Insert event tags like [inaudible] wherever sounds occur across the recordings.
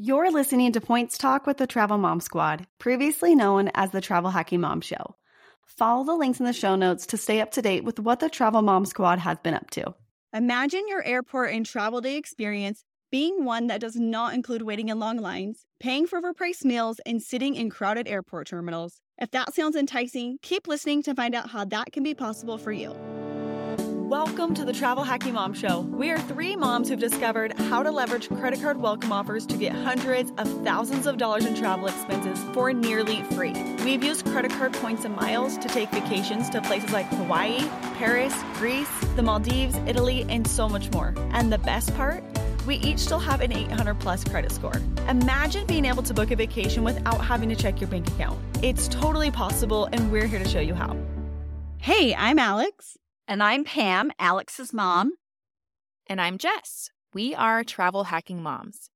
You're listening to Points Talk with the Travel Mom Squad, previously known as the Travel Hacking Mom Show. Follow the links in the show notes to stay up to date with what the Travel Mom Squad has been up to. Imagine your airport and travel day experience being one that does not include waiting in long lines, paying for overpriced meals, and sitting in crowded airport terminals. If that sounds enticing, keep listening to find out how that can be possible for you. Welcome to the Travel Hacking Mom Show. We are three moms who've discovered how to leverage credit card welcome offers to get hundreds of thousands of dollars in travel expenses for nearly free. We've used credit card points and miles to take vacations to places like Hawaii, Paris, Greece, the Maldives, Italy, and so much more. And the best part? We each still have an 800 plus credit score. Imagine being able to book a vacation without having to check your bank account. It's totally possible, and we're here to show you how. Hey, I'm Alex. And I'm Pam, Alex's mom. And I'm Jess. We are travel hacking moms.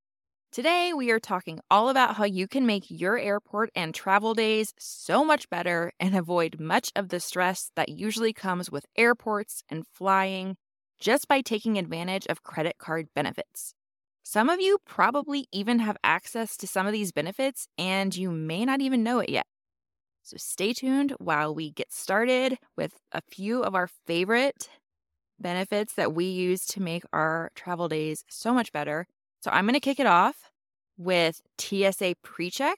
Today, we are talking all about how you can make your airport and travel days so much better and avoid much of the stress that usually comes with airports and flying just by taking advantage of credit card benefits. Some of you probably even have access to some of these benefits, and you may not even know it yet. So stay tuned while we get started with a few of our favorite benefits that we use to make our travel days so much better. So I'm going to kick it off with TSA PreCheck.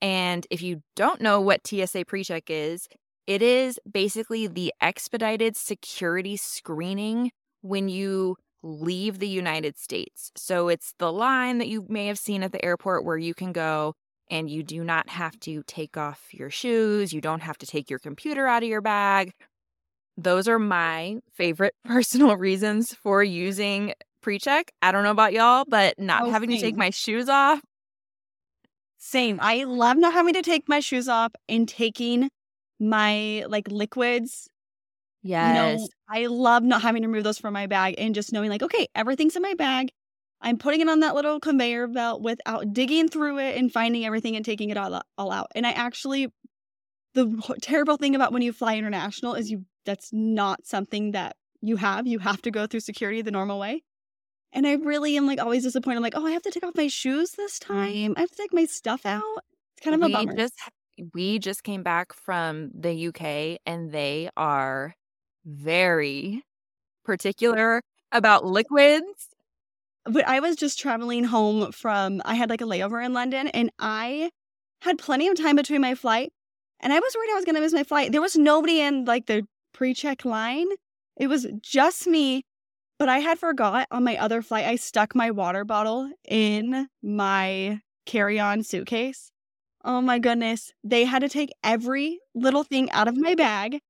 And if you don't know what TSA PreCheck is, it is basically the expedited security screening when you leave the United States. So it's the line that you may have seen at the airport where you can go and you do not have to take off your shoes. You don't have to take your computer out of your bag. Those are my favorite [laughs] personal reasons for using PreCheck. I don't know about y'all, but not Oh, having to take my shoes off. Same. I love not having to take my shoes off and taking my like liquids. You know, I love not having to remove those from my bag and just knowing like, okay, everything's in my bag. I'm putting it on that little conveyor belt without digging through it and finding everything and taking it all, all out. And I actually, the terrible thing about when you fly international is you, that's not something that you have. You have to go through security the normal way. And I really am like always disappointed. I'm like, oh, I have to take off my shoes this time. I have to take my stuff out. It's kind of a we bummer. just we just came back from the UK and they are very particular about liquids. But I was just traveling home from I had like a layover in London and I had plenty of time between my flight and I was worried I was going to miss my flight. There was nobody in like the pre-check line. It was just me, but I had forgot on my other flight I stuck my water bottle in my carry-on suitcase. Oh my goodness. They had to take every little thing out of my bag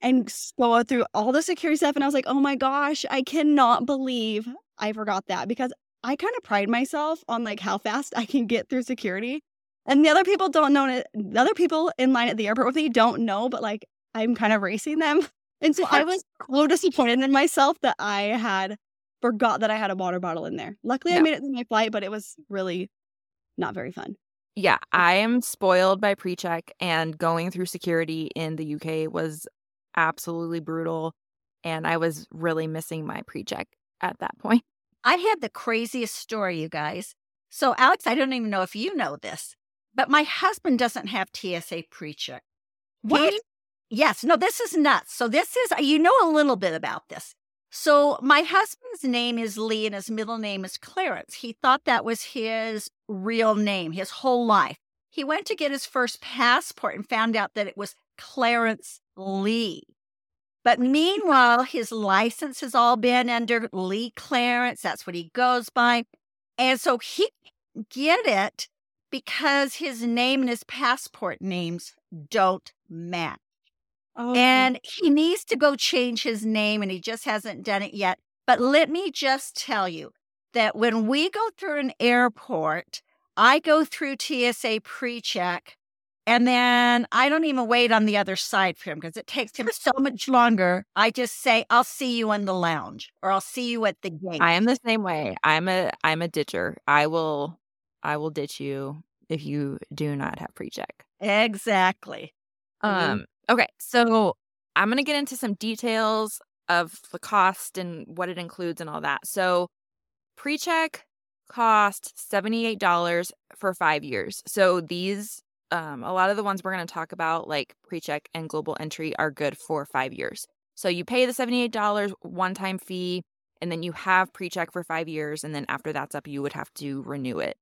and go through all the security stuff. And I was like, oh my gosh, I cannot believe I forgot that because I kind of pride myself on like how fast I can get through security. And the other people don't know it. The other people in line at the airport with me don't know, but like I'm kind of racing them. [laughs] And so I was a little disappointed in myself that I had forgot that I had a water bottle in there. Luckily, I made it through my flight, but it was really not very fun. Yeah, I am spoiled by pre check, and going through security in the UK was absolutely brutal and I was really missing my PreCheck at that point. I had the craziest story, you guys. So, Alex, I don't even know if you know this, but my husband doesn't have TSA pre check. What? Yes, no, this is nuts. So, this is, uh, you know, a little bit about this. So, my husband's name is Lee and his middle name is Clarence. He thought that was his real name his whole life. He went to get his first passport and found out that it was Clarence Lee. But meanwhile, his license has all been under Lee Clarence. That's what he goes by. And so he get it because his name and his passport names don't match. Oh, And he needs to go change his name and he just hasn't done it yet. But let me just tell you that when we go through an airport, I go through TSA pre check and then I don't even wait on the other side for him because it takes him so much longer. I just say, I'll see you in the lounge or I'll see you at the gate. I am the same way. I'm a I'm a ditcher. I will I will ditch you if you do not have pre check. exactly. Mhm. Um, okay, so I'm gonna get into some details of the cost and what it includes and all that. So, pre-check cost $78 for five years. So these, um, a lot of the ones we're going to talk about, like PreCheck and Global Entry, are good for five years. So you pay the $78 one time fee, and then you have PreCheck for five years. And then after that's up, you would have to renew it.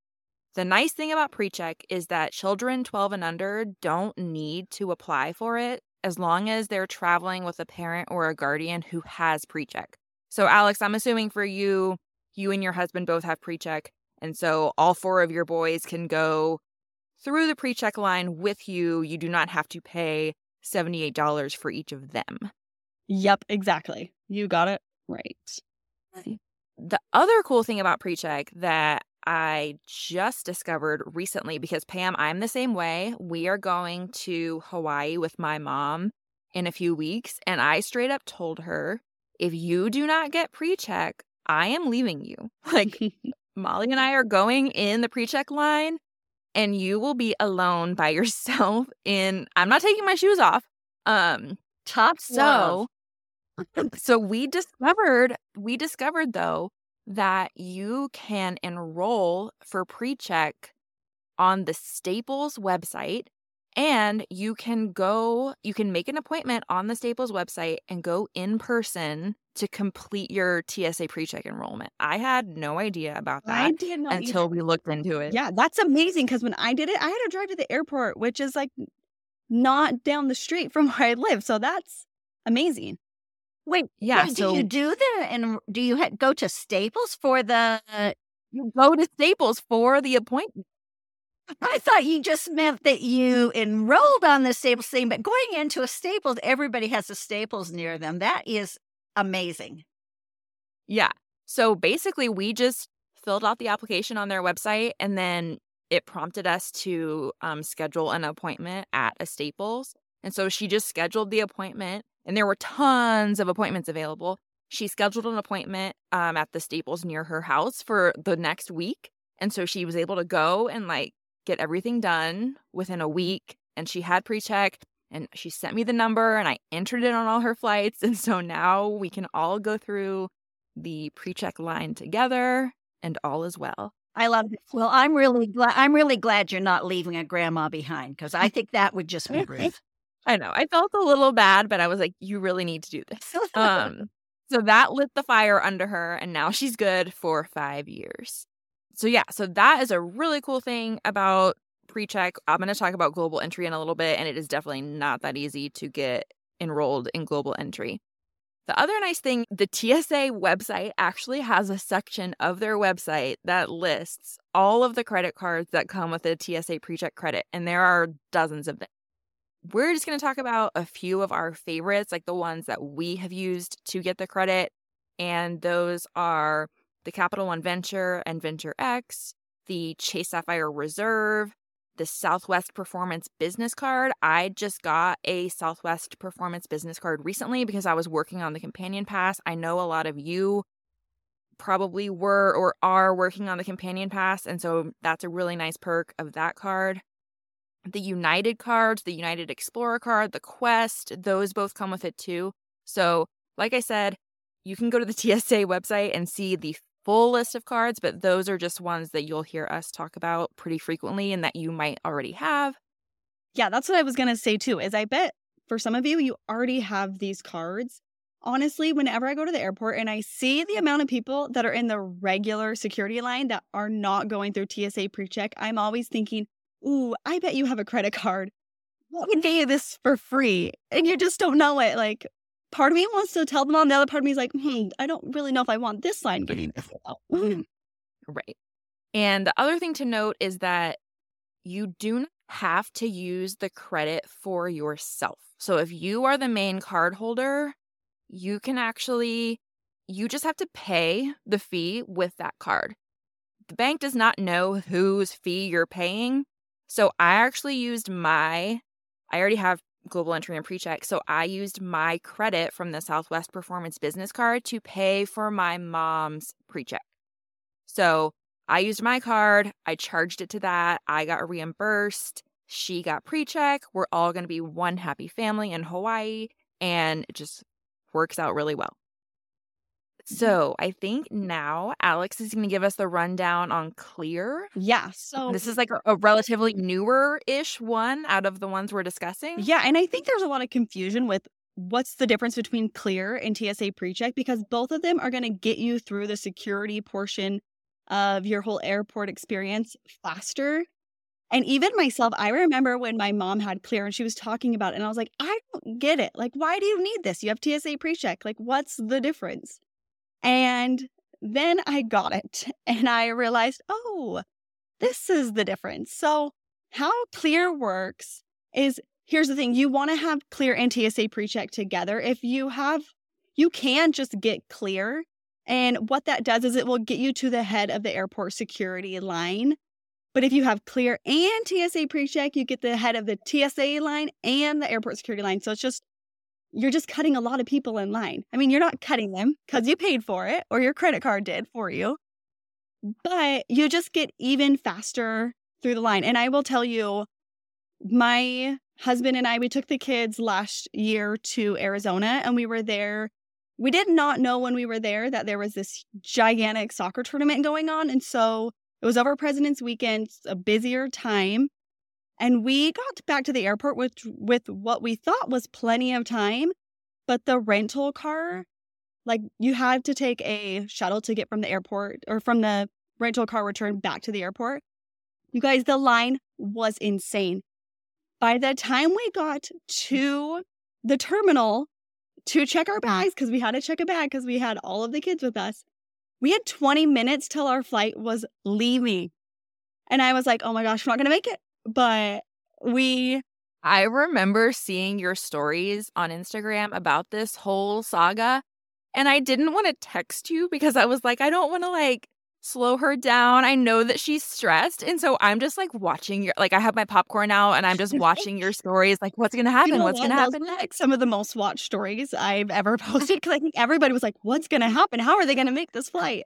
The nice thing about PreCheck is that children 12 and under don't need to apply for it as long as they're traveling with a parent or a guardian who has PreCheck. So, Alex, I'm assuming for you, you and your husband both have PreCheck. And so all four of your boys can go through the pre check line with you. You do not have to pay $78 for each of them. Yep, exactly. You got it right. The other cool thing about pre check that I just discovered recently because Pam, I'm the same way. We are going to Hawaii with my mom in a few weeks. And I straight up told her, if you do not get pre check, I am leaving you. [laughs] Like, [laughs] Molly and I are going in the pre check line, and you will be alone by [laughs] yourself. In I'm not taking my shoes off. Um, top so. [clears throat] so we discovered we discovered though that you can enroll for pre-check on the Staples website and you can go you can make an appointment on the Staples website and go in person to complete your TSA PreCheck enrollment. I had no idea about that I did not until either. we looked into it. Yeah, that's amazing because when I did it, I had to drive to the airport, which is like not down the street from [laughs] where I live. So that's amazing. Wait, Yeah, wait, so- do you do the and do you ha- go to Staples for the? You go to Staples for the appointment. I thought you just meant that you enrolled on the Staples thing, but going into a Staples, everybody has a Staples near them. That is amazing. Yeah. So basically, we just filled out the application on their website and then it prompted us to um, schedule an appointment at a Staples. And so she just scheduled the appointment, and there were tons of appointments available. She scheduled an appointment um, at the Staples near her house for the next week. And so she was able to go and like get everything done within a week. And she had pre check and she sent me the number and I entered it on all her flights. [laughs] And so now we can all go through the pre check line together and all is well. I love it. Well, I'm really glad. I'm really glad you're not leaving a grandma behind because I think that would just be [laughs] rude. I know. I felt a little bad, but I was like, you really need to do this. [laughs] Um, so that lit the fire under her, and now she's good for five years. So, yeah, so that is a really cool thing about pre check. I'm going to talk about global entry in a little bit, and it is definitely not that easy to get enrolled in global entry. The other nice thing, the TSA website actually has a section of their website that lists all of the credit cards that come with a TSA PreCheck credit, and there are dozens of them. We're just going to talk about a few of our favorites, like the ones that we have used to get the credit, and those are the Capital One Venture and Venture X, the Chase Sapphire Reserve, the Southwest Performance Business Card. I just got a Southwest Performance Business Card recently because I was working on the Companion Pass. I know a lot of you probably were or are working on the Companion Pass, and so that's a really nice perk of that card. The United cards, the United Explorer card, the Quest, those both come with it too. So, like I said, you can go to the [laughs] TSA website and see the full list of cards, but those are just ones that you'll hear us talk about pretty frequently and that you might already have. Yeah, that's what I was going to say too. Is I bet for some of you, you already have these cards. Honestly, whenever I go to the airport and I see the amount of people that are in the regular security line that are not going through TSA pre-check, I'm always thinking, "Ooh, I bet you have a credit card. What can get you this for free?" And you just don't know it. Like, part of me wants to tell them all, and the other part of me is like, "Hmm, I don't really know if I want this line getting this [laughs] out." Right. And the other thing to note is that you do not have to use the credit for yourself. So if you are the main card holder, you can actually you just have to pay the fee with that card. The bank does not know whose fee you're paying. So I actually used my I already have global entry and pre-check. So I used my credit from the Southwest Performance business card to pay for my mom's pre-check. So I used my card, I charged it to that, I got reimbursed, she got pre-check. We're all going to be one happy family in Hawaii and it just works out really well. Mm-hmm. So I think now Alex is going to give us the rundown on Clear. Yeah. So This is like a, a relatively newer ish one out of the ones we're discussing. Yeah, and I think there's a lot of confusion with what's the difference between Clear and TSA PreCheck because both of them are going to get you through the security portion of your whole airport experience faster. And even myself, I remember when my mom had Clear and she was talking about it, and I was like, I don't get it. Like, why do you need this? You have TSA PreCheck. Like, what's the difference? And then I got it and I realized, oh, this is the difference. So, how Clear works is here's the thing you want to have Clear and TSA PreCheck together. If you have, you can just get Clear. And what that does is it will get you to the head of the airport security line. But if you have Clear and TSA PreCheck, you get the head of the TSA line and the airport security line. So it's just you're just cutting a lot of people in line. I mean, you're not cutting them because you paid for it or your credit card did for you, but you just get even faster through the line. And I will tell you, my husband and I, we took the kids last year to Arizona and we were there. We did not know when we were there that there was this gigantic soccer tournament going on. And so it was over President's Weekend, a busier time. And we got back to the airport with with what we thought was plenty of time, but the rental car, like you had to take a shuttle to get from the airport or from the rental car return back to the airport. You guys, the line was insane. By the time we got to the terminal to check our mm-hmm. bags, because we had to check a bag because we had all of the kids with us, we had 20 minutes till our flight was leaving. And I was like, oh my gosh, we're not going to make it but we I remember seeing your stories on Instagram about this whole saga and I didn't want to text you because I was like I don't want to like slow her down. I know that she's stressed and so I'm just like watching your like I have my popcorn out and I'm just watching your [laughs] stories like what's going to happen? You know what's what? going to happen next? some of the most watched stories I've ever [laughs] posted because I think everybody was like, "What's going to happen? How are they going to make this flight?"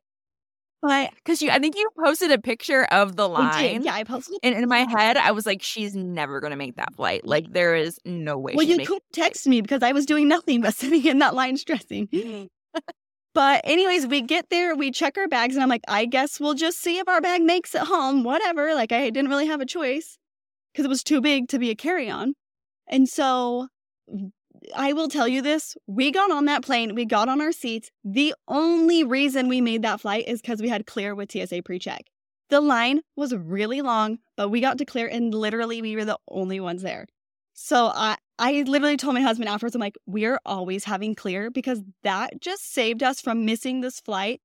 Cuz you I think you posted a picture of the line. yeah, I posted. And in my head, I was like, she's never going to make that flight. Like, there is no way Well, you couldn't text me because I was doing nothing but [laughs] sitting in that line stressing. Mm. but anyways, we get there, we check our bags, and I'm like, I guess we'll just see if our bag makes it home. Whatever. Like I didn't really have a choice because it was too big to be a carry-on. And so I will tell you this we got on that plane, we got on our seats. The only reason we made that flight is because we had clear with TSA pre check. The line was really long, but we got to clear and literally we were the only ones there. So I, I literally told my husband afterwards, I'm like, we're always having clear because that just saved us from missing this flight.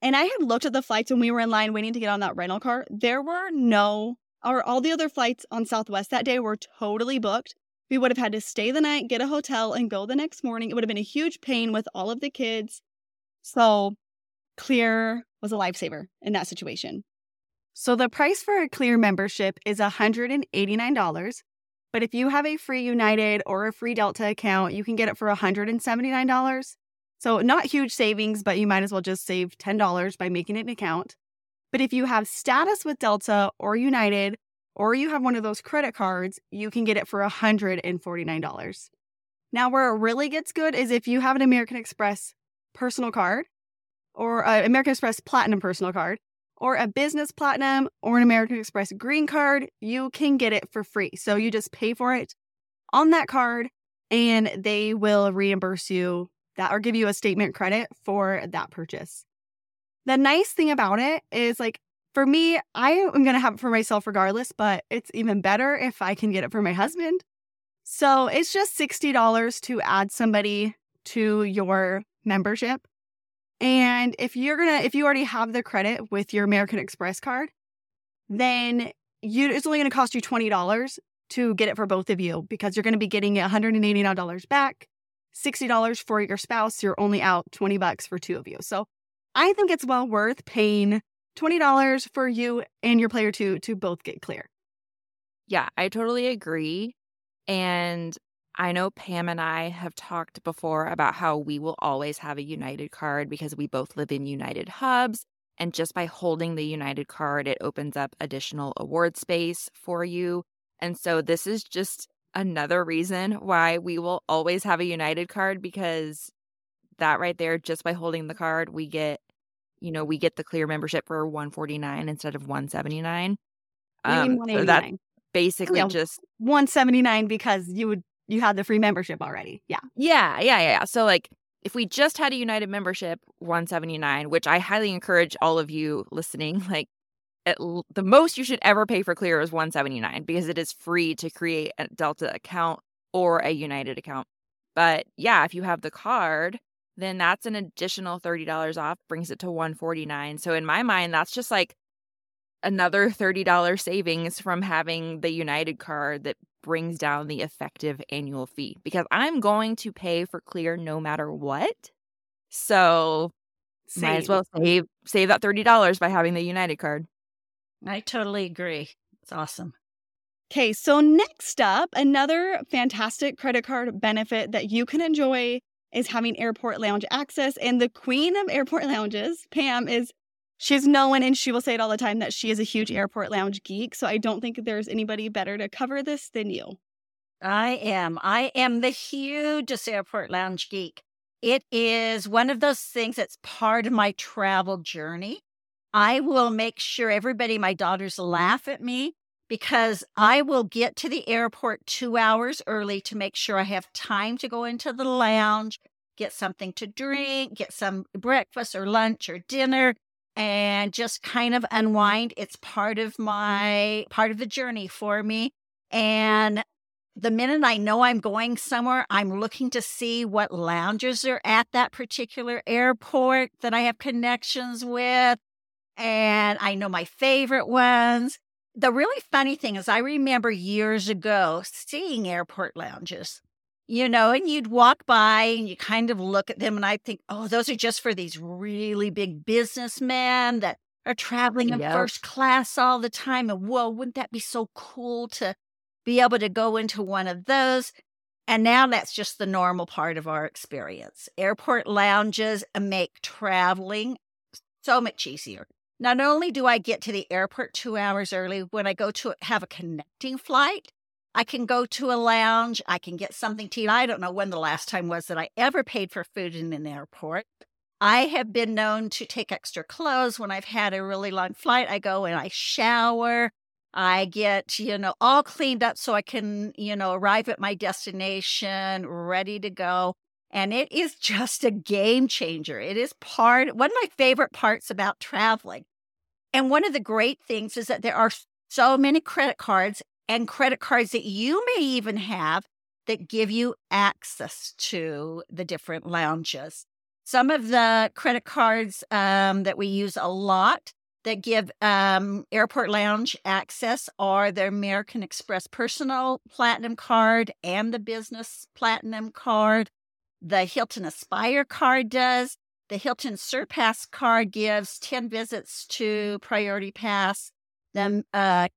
And I had looked at the flights when we were in line waiting to get on that rental car. There were no, or all the other flights on Southwest that day were totally booked. We would have had to stay the night, get a hotel, and go the next morning. It would have been a huge pain with all of the kids. So, Clear was a lifesaver in that situation. So, the price for a Clear membership is $189. But if you have a free United or a free Delta account, you can get it for $179. So, not huge savings, but you might as well just save $10 by making an account. But if you have status with Delta or United, or you have one of those credit cards, you can get it for $149. Now, where it really gets good is if you have an American Express personal card or an American Express Platinum personal card or a business platinum or an American Express green card, you can get it for free. So you just pay for it on that card and they will reimburse you that or give you a statement credit for that purchase. The nice thing about it is like for me, I am going to have it for myself regardless, but it's even better if I can get it for my husband. So it's just $60 to add somebody to your membership. And if you're going to, if you already have the credit with your American Express card, then you, it's only going to cost you $20 to get it for both of you because you're going to be getting $189 back, $60 for your spouse. You're only out 20 bucks for two of you. So I think it's well worth paying $20 for you and your player two to both get clear. Yeah, I totally agree. And I know Pam and I have talked before about how we will always have a United card because we both live in United hubs. And just by holding the United card, it opens up additional award space for you. And so this is just another reason why we will always have a United card because that right there, just by holding the card, we get, you know, we get the clear membership for 149 instead of 179. Um, so that's basically Yeah. just 179 because you would you had the free membership already. Yeah. Yeah, yeah, yeah. So like if we just had a United membership, 179, which I highly encourage all of you listening, [laughs] like at l- the most you should ever pay for Clear is 179 because it is free to create a Delta account or a United account. But yeah, if you have the card, then that's an additional $30 off, brings it to 149. So in my mind, that's just like another [laughs] $30 savings from having the United card that brings down the effective annual fee because I'm going to pay for Clear no matter what. So might as well save save that $30 by having the United card. I totally agree. It's awesome. Okay, so next up, another fantastic credit card benefit that you can enjoy is having airport lounge access. And the queen of airport lounges, Pam, is she's known and she will say it all the time that she is a huge airport lounge geek. So I don't think there's anybody better to cover this than you. I am. I am the hugest airport lounge geek. It is one of those things that's part of my travel journey. I will make sure everybody, my daughters, laugh at me because I will get to the airport two hours early to make sure I have time to go into the lounge, get something to drink, get some breakfast or lunch or dinner, and just kind of unwind. It's part of my part of the journey for me. And the minute I know I'm going somewhere, I'm looking to see what lounges are at that particular airport that I have connections with. And I know my favorite ones. The really funny thing is, I remember years ago seeing airport lounges, you know, and you'd walk by and you kind of look at them and I think, oh, those are just for these really big businessmen that are traveling in Yep. first class all the time. And whoa, wouldn't that be so cool to be able to go into one of those. And now that's just the normal part of our experience. Airport lounges make traveling so much easier. Not only do I get to the airport two hours early, when I go to have a connecting flight, I can go to a lounge, I can get something to eat. I don't know when the last time was that I ever paid for food in an airport. I have been known to take extra clothes when I've had a really long flight. I go and I shower. I get, you know, all cleaned up so I can, you know, arrive at my destination ready to go. And it is just a game changer. It is part, one of my favorite parts about traveling. And one of the great things is that there are so many credit cards and credit cards that you may even have that give you access to the different lounges. Some of the credit cards um, that we use a lot that give um, airport lounge access are the American Express Personal Platinum Card and the Business Platinum Card. The Hilton Aspire card does. The Hilton Surpass card gives 10 visits to Priority Pass. The, uh,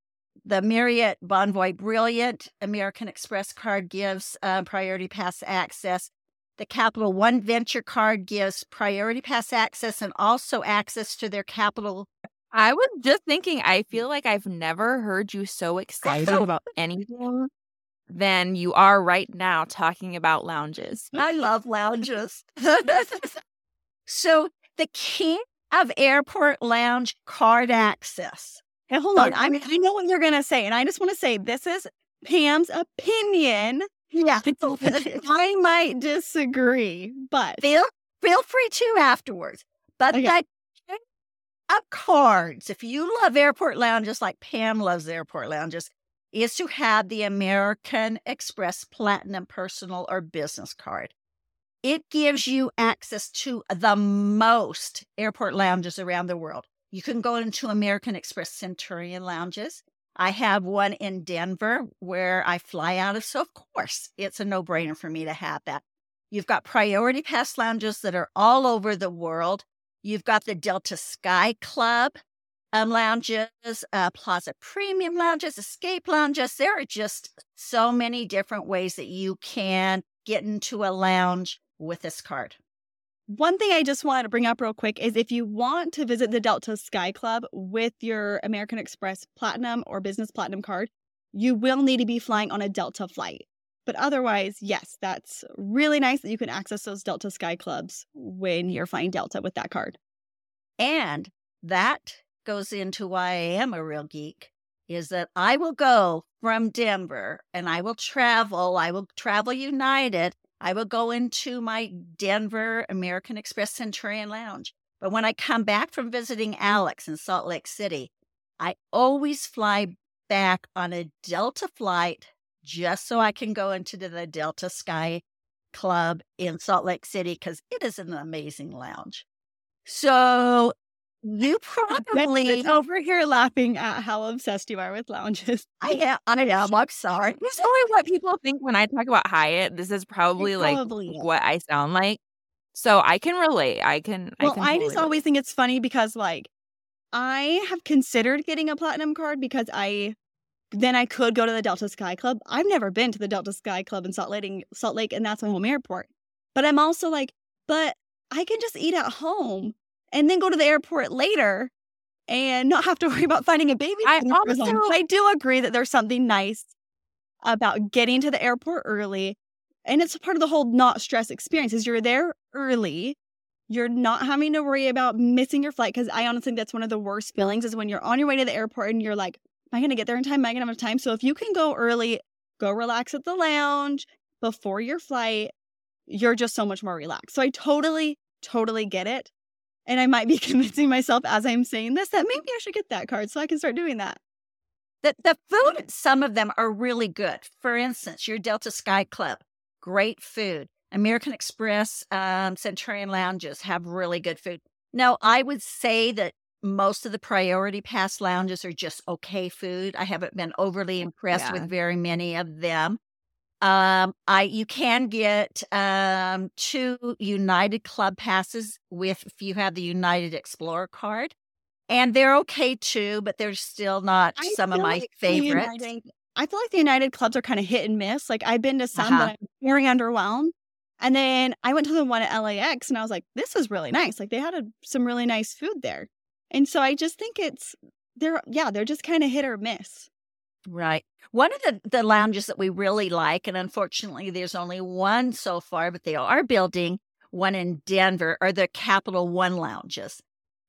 the Marriott Bonvoy Brilliant American Express card gives uh, Priority Pass access. The Capital One Venture card gives Priority Pass access and also access to their Capital I was just thinking, I feel like I've never heard you so excited [laughs] about anything than you are right now talking about lounges. I love lounges. [laughs] so the king of airport lounge card access. Hey, hold on. I mean, I know what you're going to say. And I just want to say this is Pam's opinion. Yeah. [laughs] I might disagree, but feel feel free to afterwards. But Okay. of cards, if you love airport lounges like Pam loves airport lounges, is to have the American Express Platinum Personal or Business Card. It gives you access to the most airport lounges around the world. You can go into American Express Centurion lounges. I have one in Denver where I fly out of, so of course it's a no brainer for me to have that. You've got priority pass lounges that are all over the world. You've got the Delta Sky Club um, lounges, uh, Plaza Premium lounges, Escape lounges. There are just so many different ways that you can get into a lounge with this card. One thing I just wanted to bring up real quick is if you want to visit the Delta Sky Club with your American Express Platinum or Business Platinum card, you will need to be flying on a Delta flight. But otherwise, yes, that's really nice that you can access those Delta Sky Clubs when you're flying Delta with that card. And that goes into why I am a real geek is that I will go from Denver and I will travel. I will travel United. I will go into my Denver American Express Centurion Lounge. But when I come back from visiting mm. Alex in Salt Lake City, I always fly back on a Delta flight just so I can go into the Delta Sky Club in Salt Lake City because it is an amazing lounge. So you probably over here laughing at how obsessed you are with lounges. I am. I [laughs] am. I'm sorry. That's only what people think when I talk about Hyatt. This is probably like is. what I sound like. So I can relate. I can. Well, I, can I just always think it's funny because like I have considered getting a platinum card because I then I could go to the Delta Sky Club. I've never been to the Delta Sky Club in Salt Lake, Salt Lake, and that's my home airport. But I'm also like, but I can just eat at home and then go to the airport later and not have to [laughs] worry about finding a baby. I also, I do agree that there's something nice about getting to the airport early. And it's part of the whole not stress experience is you're there early. You're not having to worry about missing your flight. Cause I honestly think that's one of the worst feelings is when you're on your way to the airport and you're like, Am I going to get there in time? Am I to have time? So if you can go early, go relax at the lounge before your flight, you're just so much more relaxed. So I totally, totally get it. And I might be [laughs] convincing myself as I'm saying this that maybe I should get that card so I can start doing that. The, the food, some of them are really good. For instance, your Delta Sky Club, great food. American Express, um, Centurion Lounges have really good food. Now, I would say that most of the priority pass lounges are just okay food. I haven't been overly impressed Yeah. with very many of them. Um, I you can get um two United Club passes with if you have the United Explorer card. And they're okay too, but they're still not I some of my like favorites. United- I feel like the United clubs are kind of hit and miss. Like I've been to some Uh-huh. that I'm very underwhelmed. And then I went to the one at LAX and I was like, this is really nice. Like they had a, some really nice food there. And so I just think it's, they're, yeah, they're just kind of hit or miss. Right. One of the, the lounges that we really like, and unfortunately there's only one so far, but they are building one in Denver, are the Capital One lounges.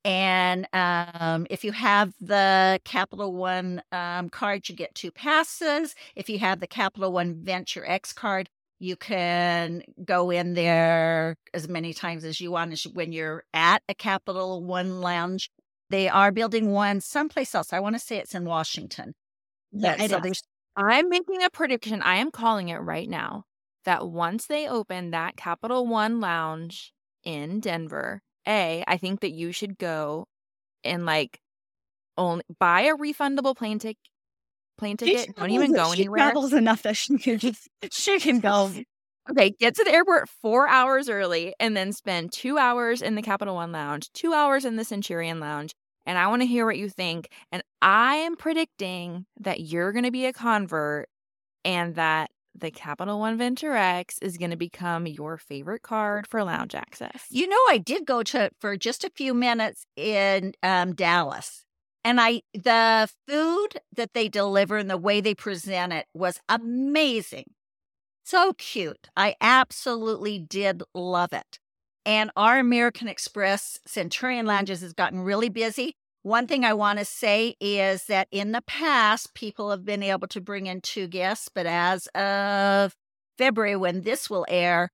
And um, if you have the Capital One um, card, you get two passes. If you have the Capital One Venture X card, you can go in there as many times as you want as when you're at a Capital One lounge. They are building one someplace else. I want to say it's in Washington. Yeah, But- it so is. there's I'm making a prediction. I am calling it right now that once they open that Capital One lounge in Denver, A, I think that you should go and like only buy a refundable plane ticket. Plane ticket. Don't even go she anywhere. travels enough that she can just, she can go. Okay, get to the airport four hours early and then spend two hours in the Capital One Lounge, two hours in the Centurion Lounge. And I want to hear what you think. And I am predicting that you're going to be a convert and that the Capital One Venture X is going to become your favorite card for lounge access. You know, I did go to for just a few minutes in um, Dallas, and I the food that they deliver and the way they present it was amazing, so cute. I absolutely did love it. And our American Express Centurion Lounges has gotten really busy. One thing I want to say is that in the past, people have been able to bring in two guests, but as of February, when this will air,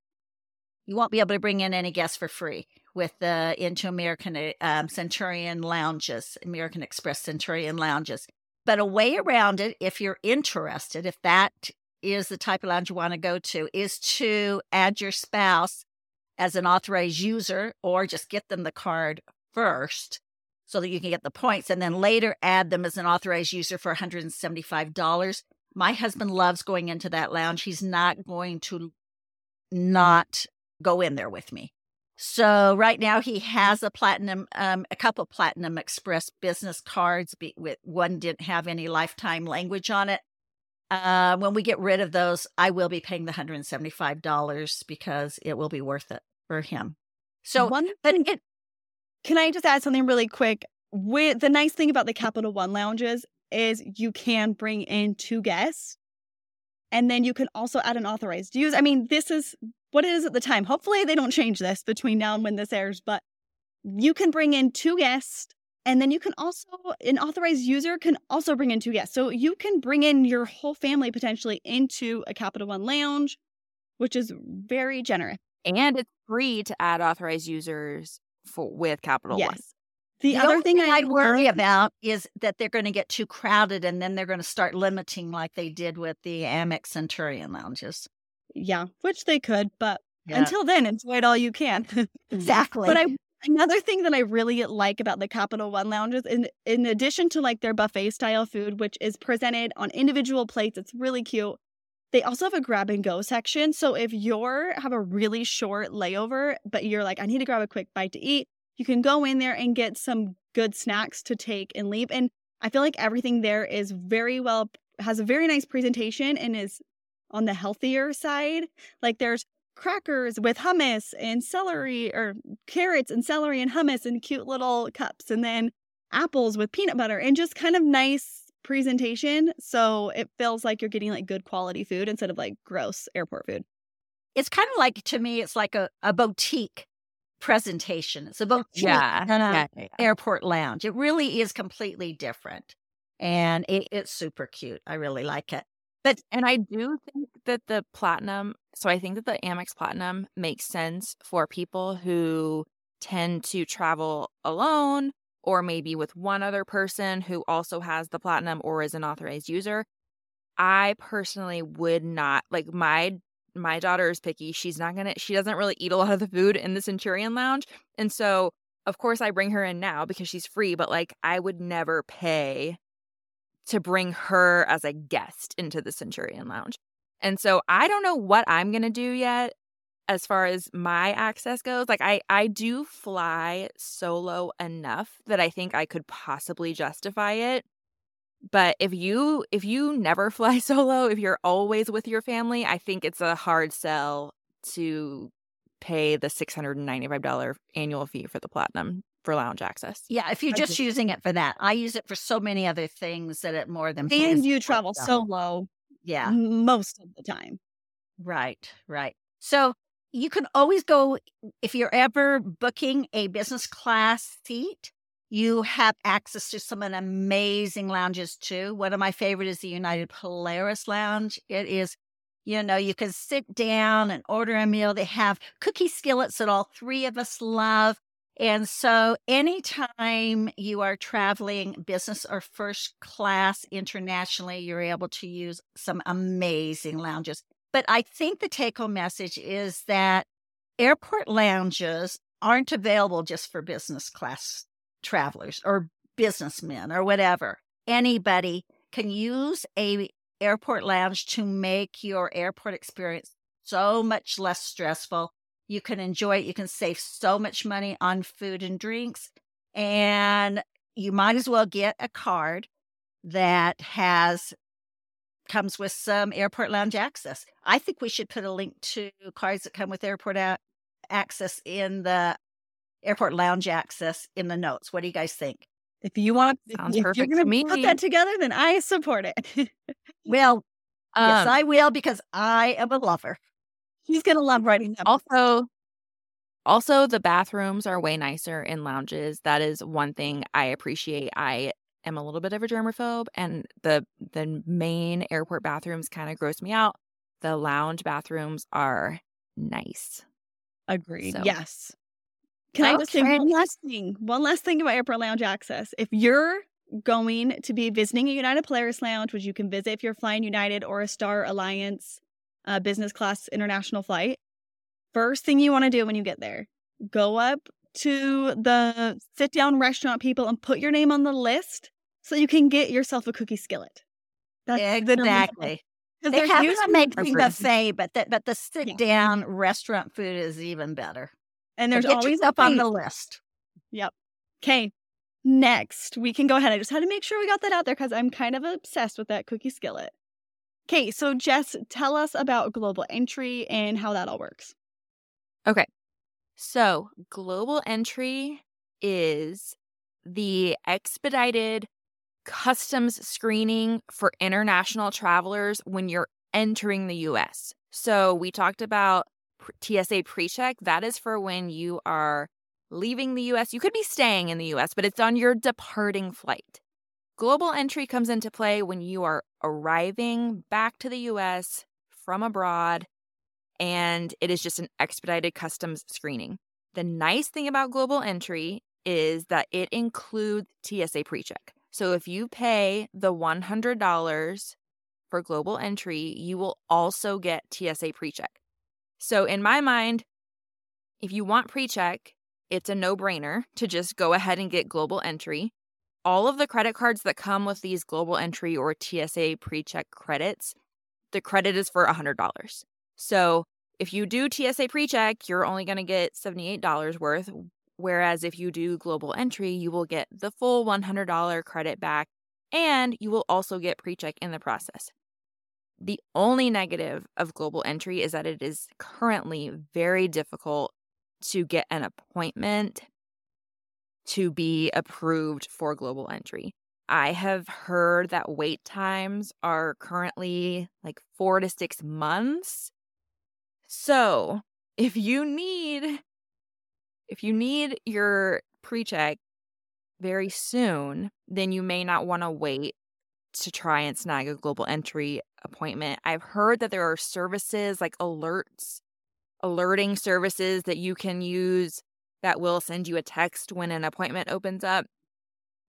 you won't be able to bring in any guests for free with the into American uh, um, Centurion lounges, American Express Centurion lounges. But a way around it, if you're interested, if that is the type of lounge you want to go to, is to add your spouse as an authorized user or just get them the card first so that you can get the points and then later add them as an authorized user for $175. My husband loves going into that lounge. He's not going to not go in there with me. So right now he has a platinum, um, a couple platinum express business cards. Be, with one didn't have any lifetime language on it. Uh, when we get rid of those, I will be paying the hundred and seventy five dollars because it will be worth it for him. So, one but it, Can I just add something really quick? With the nice thing about the Capital One lounges is you can bring in two guests. And then you can also add an authorized use. I mean, this is what it is at the time. Hopefully, they don't change this between now and when this airs, but you can bring in two guests. And then you can also, an authorized user can also bring in two guests. So you can bring in your whole family potentially into a Capital One lounge, which is very generous. And it's free to add authorized users for with Capital Yes. One. The, The other only thing I I'd worry about is that they're going to get too crowded and then they're going to start limiting like they did with the Amex Centurion lounges. yeah, which they could, but Yeah. until then, enjoy it all you can. [laughs] exactly. But I another thing that I really like about the Capital One lounges, in in addition to like their buffet style food, which is presented on individual plates, it's really cute. They also have a grab and go section. So if you're have a really short layover, but you're like, I need to grab a quick bite to eat, you can go in there and get some good snacks to take and leave. And I feel like everything there is very well has a very nice presentation and is on the healthier side. Like there's crackers with hummus and celery or carrots and celery and hummus in cute little cups and then apples with peanut butter and just kind of nice presentation so it feels like you're getting like good quality food instead of like gross airport food. it's kind of like, to me, it's like a, a boutique presentation. It's a boutique Yeah. yeah, yeah, airport lounge. It really is completely different. And it, it's super cute. I really like it. But and I do think that the platinum, so I think that the Amex Platinum makes sense for people who tend to travel alone or maybe with one other person who also has the platinum or is an authorized user. I personally would not like my my daughter is picky. She's not to she doesn't really eat a lot of the food in the Centurion Lounge. And so, of course, I bring her in now because she's free, but like I would never pay to bring her as a guest into the Centurion Lounge. And so I don't know what I'm going to do yet as far as my access goes. Like I I do fly solo enough that I think I could possibly justify it. But if you if you never [laughs] fly solo, if you're always with your family, I think it's a hard sell to pay the $695 annual fee for the platinum for lounge access. Yeah, if you're I just using it for that, I use it for so many other things that it more than And pays you travel solo Yeah, most of the time. right, right. So you can always go if you're ever booking a business class seat. You have access to some amazing lounges too. One of my favorite is the United Polaris Lounge. It is, you know, you can sit down and order a meal. They have cookie skillets that all three of us love. And so, anytime you are traveling business or first class internationally, you're able to use some amazing lounges. But I think the take home message is that airport lounges aren't available just for business class travelers or businessmen or whatever. Anybody can use a airport lounge to make your airport experience so much less stressful. You can enjoy it. You can save so much money on food and drinks. And you might as well get a card that has comes with some airport lounge access. I think we should put a link to cards that come with airport a- access in the airport lounge access in the notes. What do you guys think? If you want, if- Sounds if you're to gonna me. put that together, then I support it. [laughs] Well, yes, Um, I will because I am a lover. He's gonna love writing them. also also the bathrooms are way nicer in lounges that is one thing i appreciate i am a little bit of a germaphobe and the the main airport bathrooms kind of gross me out the lounge bathrooms are nice Agreed. So- Yes. Can I just say one last thing? One last thing about airport lounge access. If you're going to be visiting a United Polaris lounge, which you can visit if you're flying United or a Star Alliance uh, business class international flight, first thing you want to do when you get there, go up to the sit down restaurant people and put your name on the list so you can get yourself a cookie skillet. That's the number one. Exactly. They have to make the buffet, but the, but the sit down restaurant food is even better. and there's always up on the list. Yep. Okay. Next, we can go ahead. I just had to make sure we got that out there because I'm kind of obsessed with that cookie skillet. Okay, so Jess, tell us about global entry and how that all works. So global entry is the expedited customs screening for international travelers when you're entering the US. So we talked about TSA PreCheck. That is for when you are leaving the US. You could be staying in the US, but it's on your departing flight. Global entry comes into play when you are arriving back to the US from abroad, and it is just an expedited customs screening. The nice thing about global entry is that it includes TSA PreCheck. So if you pay the $100 for global entry, you will also get TSA PreCheck. So in my mind, if you want PreCheck, it's a no-brainer to just go ahead and get global entry. All of the credit cards that come with these global entry or TSA PreCheck credits, the credit is for $100. So if you do TSA PreCheck, you're only going to get $78 worth, Whereas if you do global entry, you will get the full $100 credit back and you will also get PreCheck in the process. The only negative of global entry is that it is currently very difficult to get an appointment to be approved for global entry. I have heard that wait times are currently like four to six months. So, if you need if you need your pre-check very soon, then you may not want to wait to try and snag a global entry appointment. I've heard that there are services like alerts, alerting services that you can use that will send you a text when an appointment opens up.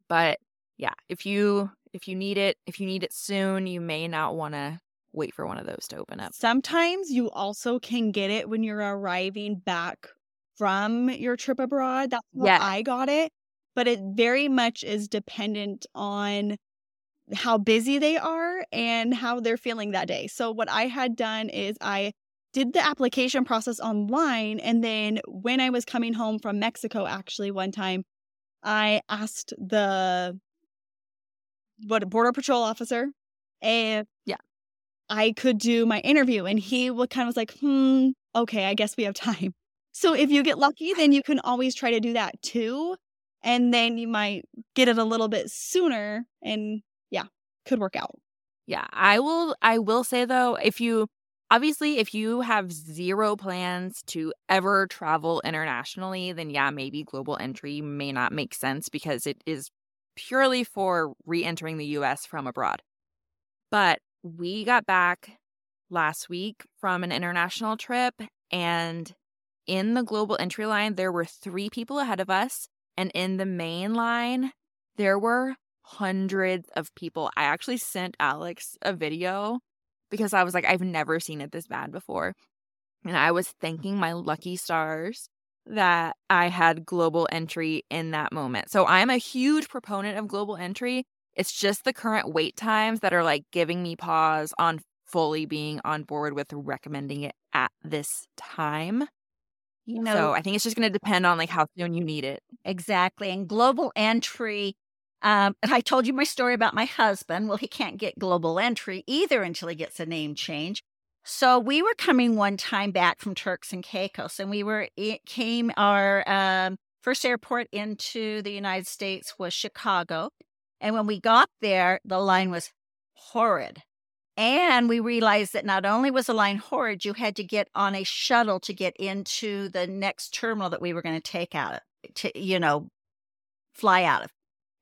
But yeah, if you if you need it, if you need it soon, you may not want to wait for one of those to open up. Sometimes you also can get it when you're arriving back from your trip abroad. That's how yeah. I got it. But it very much is dependent on how busy they are and how they're feeling that day. So, what I had done is I did the application process online. And then when I was coming home from Mexico, actually, one time, I asked the what border patrol officer and yeah i could do my interview and he would kind of was like hmm okay i guess we have time so if you get lucky, then you can always try to do that too. And then you might get it a little bit sooner and yeah, could work out. Yeah, I will I will say though, if you obviously if you have zero plans to ever travel internationally, then yeah, maybe global entry may not make sense because it is purely for re-entering the US from abroad. But we got back last week from an international trip and in the global entry line, there were three people ahead of us. And in the main line, there were hundreds of people. I actually sent Alex a video because I was like, I've never seen it this bad before. And I was thanking my lucky stars that I had global entry in that moment. So I'm a huge proponent of global entry. It's just the current wait times that are like giving me pause on fully being on board with recommending it at this time. You know, so I think it's just going to depend on like how soon you need it. Exactly. And global entry. Um, and I told you my story about my husband. Well, he can't get global entry either until he gets a name change. So we were coming one time back from Turks and Caicos, and we were it came our um, first airport into the United States was Chicago, and when we got there, the line was horrid. And we realized that not only was the line horrid, you had to get on a shuttle to get into the next terminal that we were going to take out of, to, you know, fly out of.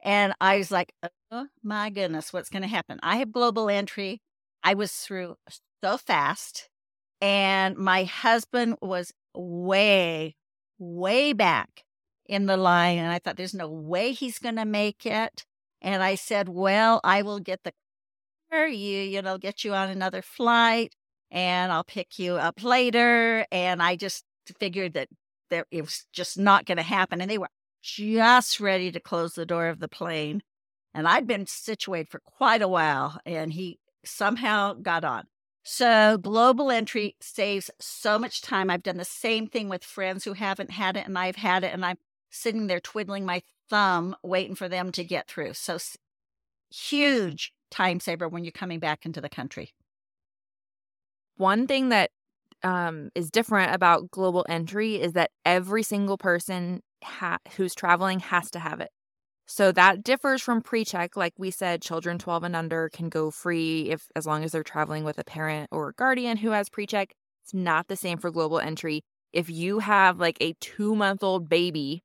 And I was like, oh my goodness, what's going to happen? I have global entry. I was through so fast. And my husband was way, way back in the line. And I thought, there's no way he's going to make it. And I said, well, I will get the car, you, you know, get you on another flight and I'll pick you up later. And I just figured that there, it was just not going to happen. And they were just ready to close the door of the plane. And I'd been situated for quite a while and he somehow got on. So global entry saves so much time. I've done the same thing with friends who haven't had it and I've had it and I'm sitting there twiddling my thumb waiting for them to get through. So huge time saver when you're coming back into the country. One thing that um, is different about global entry is that every single person ha- who's traveling has to have it. So that differs from pre-check. Like we said, children 12 and under can go free if as long as they're traveling with a parent or a guardian who has pre-check. It's not the same for global entry. If you have like a 2-month-old baby,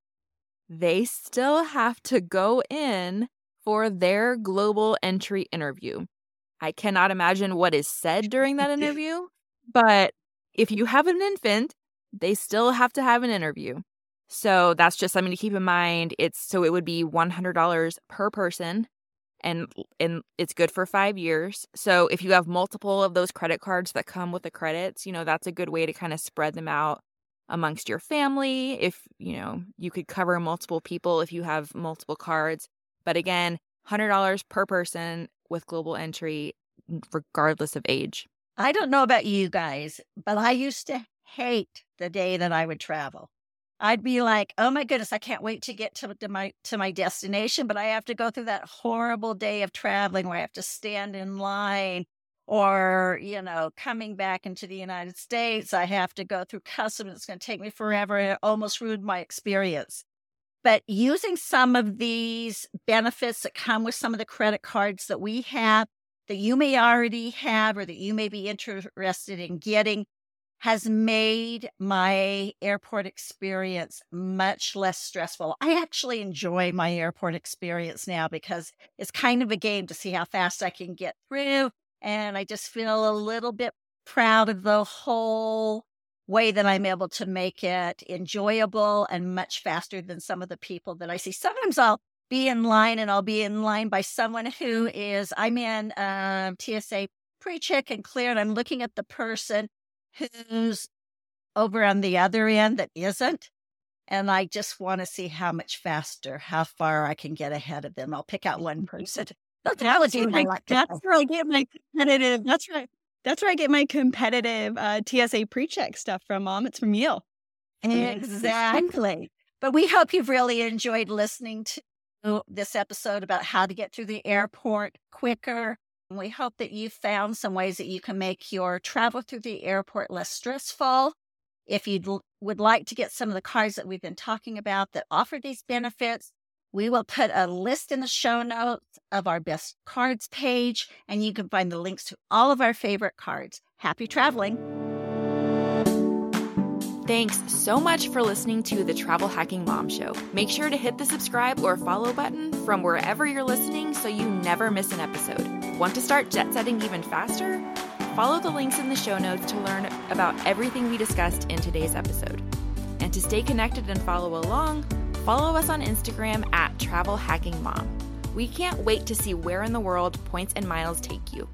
they still have to go in for their global entry interview. I cannot imagine what is said during that [laughs] interview, but if you have an infant, they still have to have an interview. So that's just something to keep in mind. It's so it would be $100 per person and and it's good for 5 years. So if you have multiple of those credit cards that come with the credits, you know, that's a good way to kind of spread them out amongst your family if, you know, you could cover multiple people if you have multiple cards. But again, $100 per person with global entry regardless of age. I don't know about you guys, but I used to hate the day that I would travel. I'd be like, "Oh my goodness, I can't wait to get to, to my to my destination, but I have to go through that horrible day of traveling where I have to stand in line or, you know, coming back into the United States, I have to go through customs. It's going to take me forever. It almost ruined my experience. But using some of these benefits that come with some of the credit cards that we have, that you may already have, or that you may be interested in getting, has made my airport experience much less stressful. I actually enjoy my airport experience now because it's kind of a game to see how fast I can get through. And I just feel a little bit proud of the whole way that I'm able to make it enjoyable and much faster than some of the people that I see. Sometimes I'll be in line and I'll be in line by someone who is, I'm in um, TSA pre check and clear, and I'm looking at the person who's over on the other end that isn't. And I just want to see how much faster, how far I can get ahead of them. I'll pick out one person. That's, right. Like that's where I get my competitive. That's right. That's where I get my competitive uh, TSA pre-check stuff from, Mom. It's from you. Exactly. but we hope you've really enjoyed listening to this episode about how to get through the airport quicker And we hope that you found some ways that you can make your travel through the airport less stressful. If you would like to get some of the cards that we've been talking about that offer these benefits, we will put a list in the show notes of our best cards page, and you can find the links to all of our favorite cards. Happy traveling! Thanks so much for listening to the Travel Hacking Mom Show. Make sure to hit the subscribe or follow button from wherever you're listening so you never miss an episode. Want to start jet setting even faster? Follow the links in the show notes to learn about everything we discussed in today's episode. And to stay connected and follow along, follow us on Instagram at Travel Hacking Mom. We can't wait to see where in the world points and miles take you.